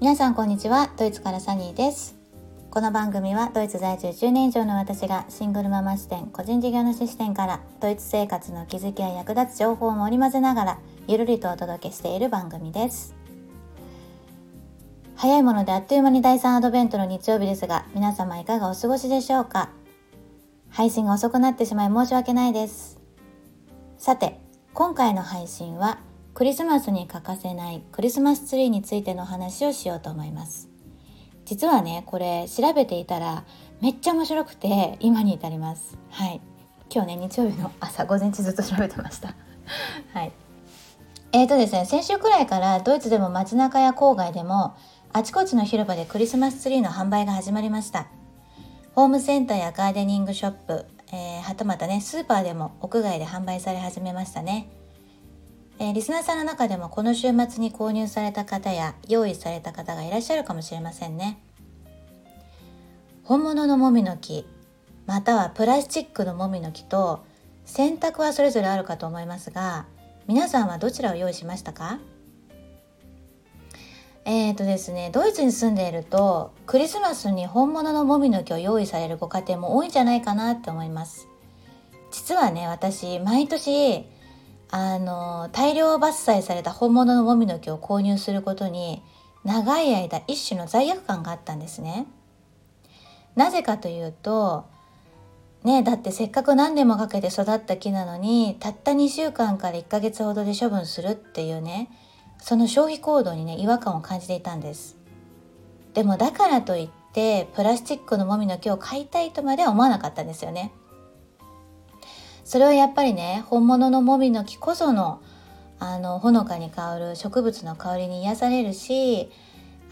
皆さんこんにちはドイツからサニーです。この番組はドイツ在住10年以上の私がシングルママ視点個人事業主視点からドイツ生活の気づきや役立つ情報を織り交ぜながらゆるりとお届けしている番組です。早いものであっという間に第3アドベントの日曜日ですが皆様いかがお過ごしでしょうか？配信が遅くなってしまい申し訳ないです。さて今回の配信はクリスマスに欠かせないクリスマスツリーについての話をしようと思います。実はねこれ調べていたらめっちゃ面白くて今に至ります。はい。今日ね日曜日の朝午前中ずっと調べてました。はい。えーとですね先週くらいからドイツでも街中や郊外でもあちこちの広場でクリスマスツリーの販売が始まりました。ホームセンターやガーデニングショップ、えー、はたまたねスーパーでも屋外で販売され始めましたね。えー、リスナーさんの中でもこの週末に購入された方や用意された方がいらっしゃるかもしれませんね。本物のもみの木またはプラスチックのもみの木と選択はそれぞれあるかと思いますが皆さんはどちらを用意しましたか？えーとですね、ドイツに住んでいるとクリスマスに本物のもみの木を用意されるご家庭も多いんじゃないかなって思います。実はね私毎年あの大量伐採された本物のもみの木を購入することに長い間一種の罪悪感があったんですね。なぜかというとねだってせっかく何年もかけて育った木なのにたった2週間から1ヶ月ほどで処分するっていうねその消費行動にね違和感を感じていたんです。でもだからといってプラスチックのもみの木を買いたいとまでは思わなかったんですよね。それはやっぱりね本物のもみの木こそのあのほのかに香る植物の香りに癒されるし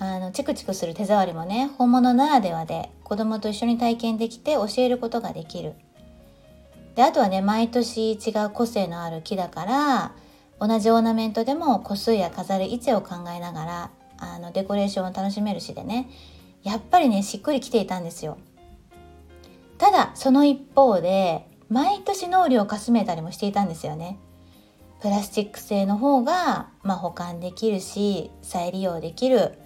あのチクチクする手触りもね本物ならではで子供と一緒に体験できて教えることができる。であとはね毎年違う個性のある木だから同じオーナメントでも個数や飾る位置を考えながらあのデコレーションを楽しめるしでねやっぱりねしっくりきていたんですよ。ただその一方で毎年納涼をかすめたりもしていたんですよね。プラスチック製の方が、まあ、保管できるし再利用できる。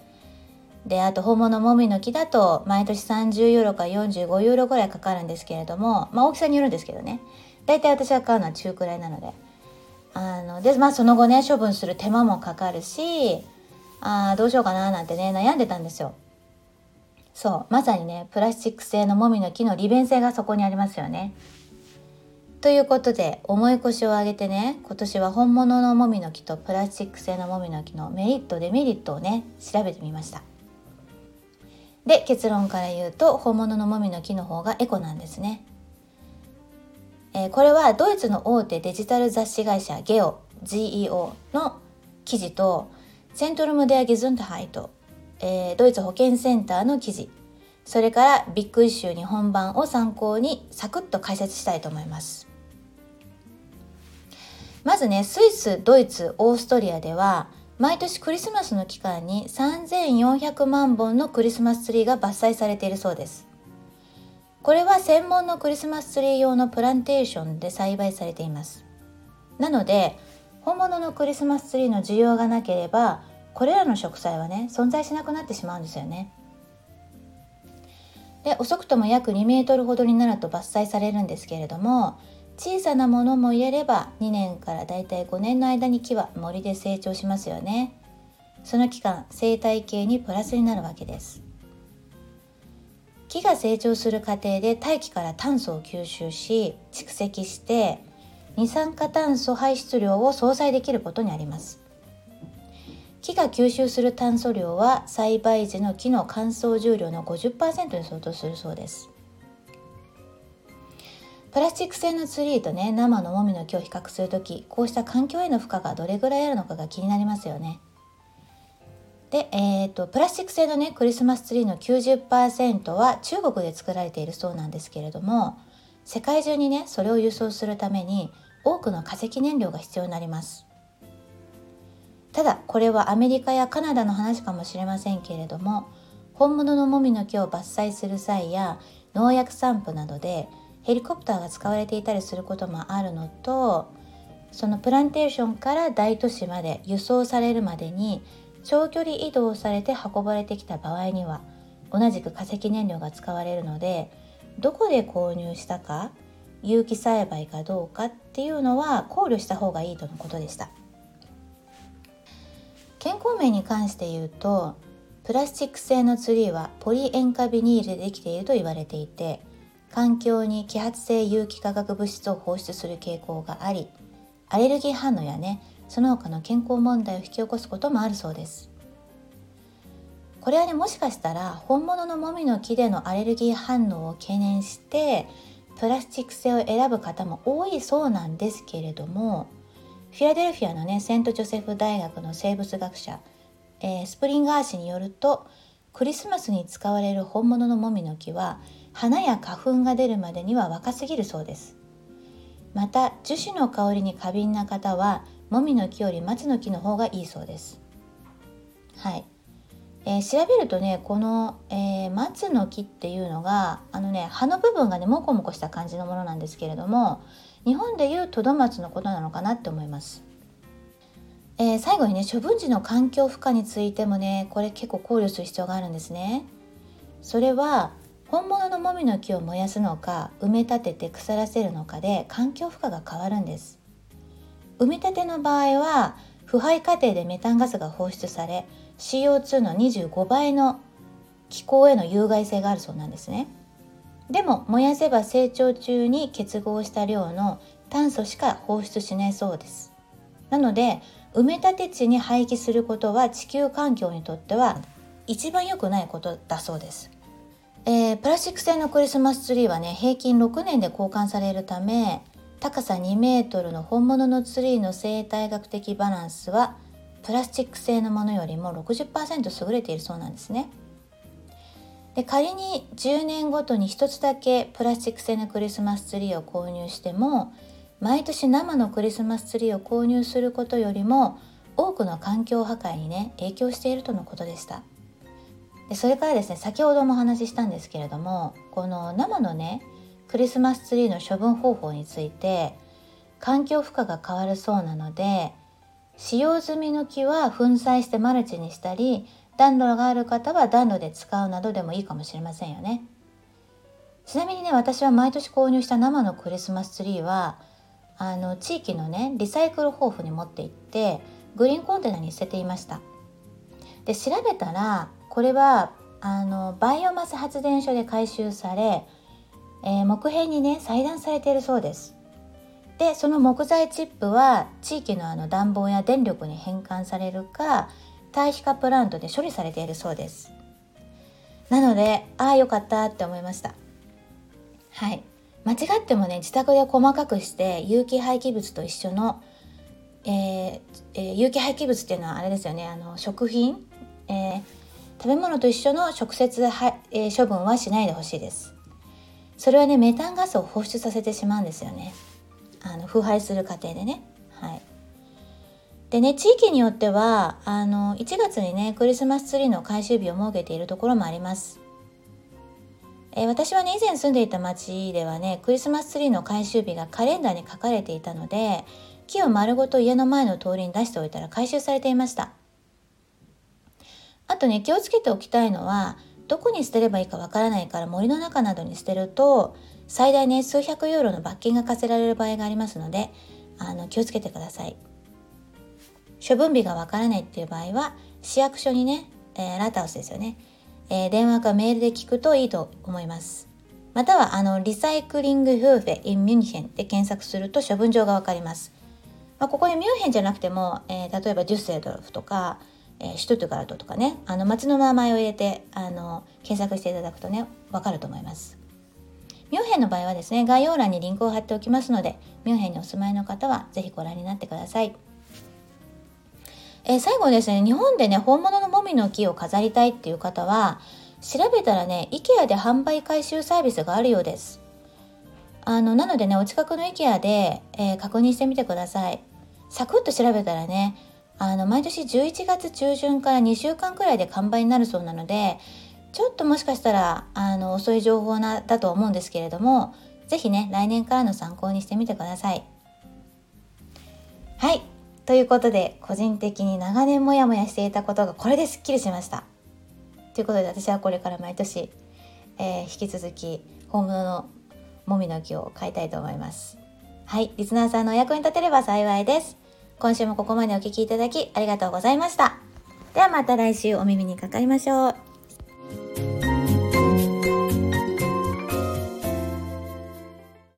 であと本物もみの木だと毎年30ユーロか45ユーロぐらいかかるんですけれども、まあ、大きさによるんですけどね。大体私が買うのは中くらいなので。あので、まあ、その後ね処分する手間もかかるしあどうしようかななんてね悩んでたんですよ。そうまさにねプラスチック製のもみの木の利便性がそこにありますよね。ということで重い腰を上げてね今年は本物のもみの木とプラスチック製のもみの木のメリットデメリットをね調べてみました。で結論から言うと本物のもみの木の方がエコなんですね、えー、これはドイツの大手デジタル雑誌会社ゲオ GEO の記事とセントルムデアゲズントハイト、えー、ドイツ保健センターの記事それからビッグイシュー日本版を参考にサクッと解説したいと思います。まずねスイスドイツオーストリアでは毎年クリスマスの期間に3400万本のクリスマスツリーが伐採されているそうです。これは専門のクリスマスツリー用のプランテーションで栽培されています。なので本物のクリスマスツリーの需要がなければこれらの植栽はね存在しなくなってしまうんですよね。で遅くとも約2メートルほどになると伐採されるんですけれども小さなものも入れれば2年からだいたい5年の間に木は森で成長しますよね。その期間生態系にプラスになるわけです。木が成長する過程で大気から炭素を吸収し蓄積して二酸化炭素排出量を相殺できることにあります。木が吸収する炭素量は栽培時の木の乾燥重量の50%に相当するそうです。プラスチック製のツリーとね生のもみの木を比較する時こうした環境への負荷がどれぐらいあるのかが気になりますよね。で、えーと、プラスチック製のねクリスマスツリーの90%は中国で作られているそうなんですけれども世界中にねそれを輸送するために多くの化石燃料が必要になります。ただこれはアメリカやカナダの話かもしれませんけれども本物のもみの木を伐採する際や農薬散布などでヘリコプターが使われていたりすることもあるのとそのプランテーションから大都市まで輸送されるまでに長距離移動されて運ばれてきた場合には同じく化石燃料が使われるのでどこで購入したか有機栽培かどうかっていうのは考慮した方がいいとのことでした。健康面に関して言うとプラスチック製のツリーはポリ塩化ビニールでできていると言われていて環境に揮発性有機化学物質を放出する傾向がありアレルギー反応やねその他の健康問題を引き起こすこともあるそうです。これはねもしかしたら本物のもみの木でのアレルギー反応を懸念してプラスチック製を選ぶ方も多いそうなんですけれどもフィラデルフィアのねセント・ジョセフ大学の生物学者、えー、スプリンガー氏によるとクリスマスに使われる本物のもみの木は花や花粉が出るまでには若すぎるそうですまた樹脂の香りに過敏な方はもみの木より松の木の方がいいそうですはいえー、調べるとねこの、えー、松の木っていうのがあのね葉の部分がねモコモコした感じのものなんですけれども日本でいうトドマツのことなのかなって思います。えー、最後にね処分時の環境負荷についてもねこれ結構考慮する必要があるんですね。それは本物のもみの木を燃やすのか埋め立てて腐らせるのかで環境負荷が変わるんです。埋め立ての場合は腐敗過程でメタンガスが放出され CO2 の25倍の気候への有害性があるそうなんですね。でも燃やせば成長中に結合した量の炭素しか放出しないそうです。なので埋め立て地に廃棄することは地球環境にとっては一番良くないことだそうです。えー、プラスチック製のクリスマスツリーはね平均6年で交換されるため高さ2メートルの本物のツリーの生態学的バランスはプラスチック製のものよりも60%優れているそうなんですね。で仮に10年ごとに1つだけプラスチック製のクリスマスツリーを購入しても毎年生のクリスマスツリーを購入することよりも多くの環境破壊にね影響しているとのことでしたでそれからですね先ほどもお話ししたんですけれどもこの生のねクリスマスツリーの処分方法について環境負荷が変わるそうなので使用済みの木は粉砕してマルチにしたり暖炉がある方は暖炉で使うなどでもいいかもしれませんよね。ちなみにね私は毎年購入した生のクリスマスツリーはあの地域のねリサイクル豊富に持って行ってグリーンコンテナに捨てていました。で調べたらこれはあのバイオマス発電所で回収され、えー、木片にね裁断されているそうです。でその木材チップは地域のあの暖房や電力に変換されるか堆肥化プラントで処理されているそうです。なのでああよかったって思いました。はい。間違ってもね自宅で細かくして有機廃棄物と一緒の、えーえー、有機廃棄物っていうのはあれですよねあの食品、えー、食べ物と一緒の直接は、えー、処分はしないでほしいですそれはねメタンガスを放出させてしまうんですよねあの腐敗する過程でね。はい、でね地域によってはあの1月にねクリスマスツリーの回収日を設けているところもあります。え私はね以前住んでいた町ではねクリスマスツリーの回収日がカレンダーに書かれていたので木を丸ごと家の前の通りに出しておいたら回収されていましたあとね気をつけておきたいのはどこに捨てればいいかわからないから森の中などに捨てると最大ね数百ユーロの罰金が課せられる場合がありますのであの気をつけてください。処分日がわからないっていう場合は市役所にね、えー、 Rathaus ですよね、えー、電話かメールで聞くといいと思います。またはあの Recyclinghöfe in München で検索すると処分場がわかります、まあ、ここにミュンヘンじゃなくても、えー、例えばデュッセルドルフとか、えー、シュトゥトガルトとかねあの町の名前を入れてあの検索していただくとねわかると思いますミュンヘンの場合はですね、概要欄にリンクを貼っておきますので、ミュンヘンにお住まいの方はぜひご覧になってください。えー、最後ですね、日本でね、本物のもみの木を飾りたいっていう方は、調べたらね、IKEA で販売回収サービスがあるようです。あの、なのでね、お近くの IKEA で、えー、確認してみてください。サクッと調べたらね、あの、毎年11月中旬から2週間くらいで完売になるそうなので、ちょっともしかしたらあの遅い情報なだと思うんですけれども是非ね来年からの参考にしてみてください。はい。ということで個人的に長年モヤモヤしていたことがこれですっきりしました。ということで私はこれから毎年、えー、引き続き本物のもみの木を買いたいと思います。はい。リスナーさんのお役に立てれば幸いです。今週もここまでお聴きいただきありがとうございました。ではまた来週お耳にかかりましょう。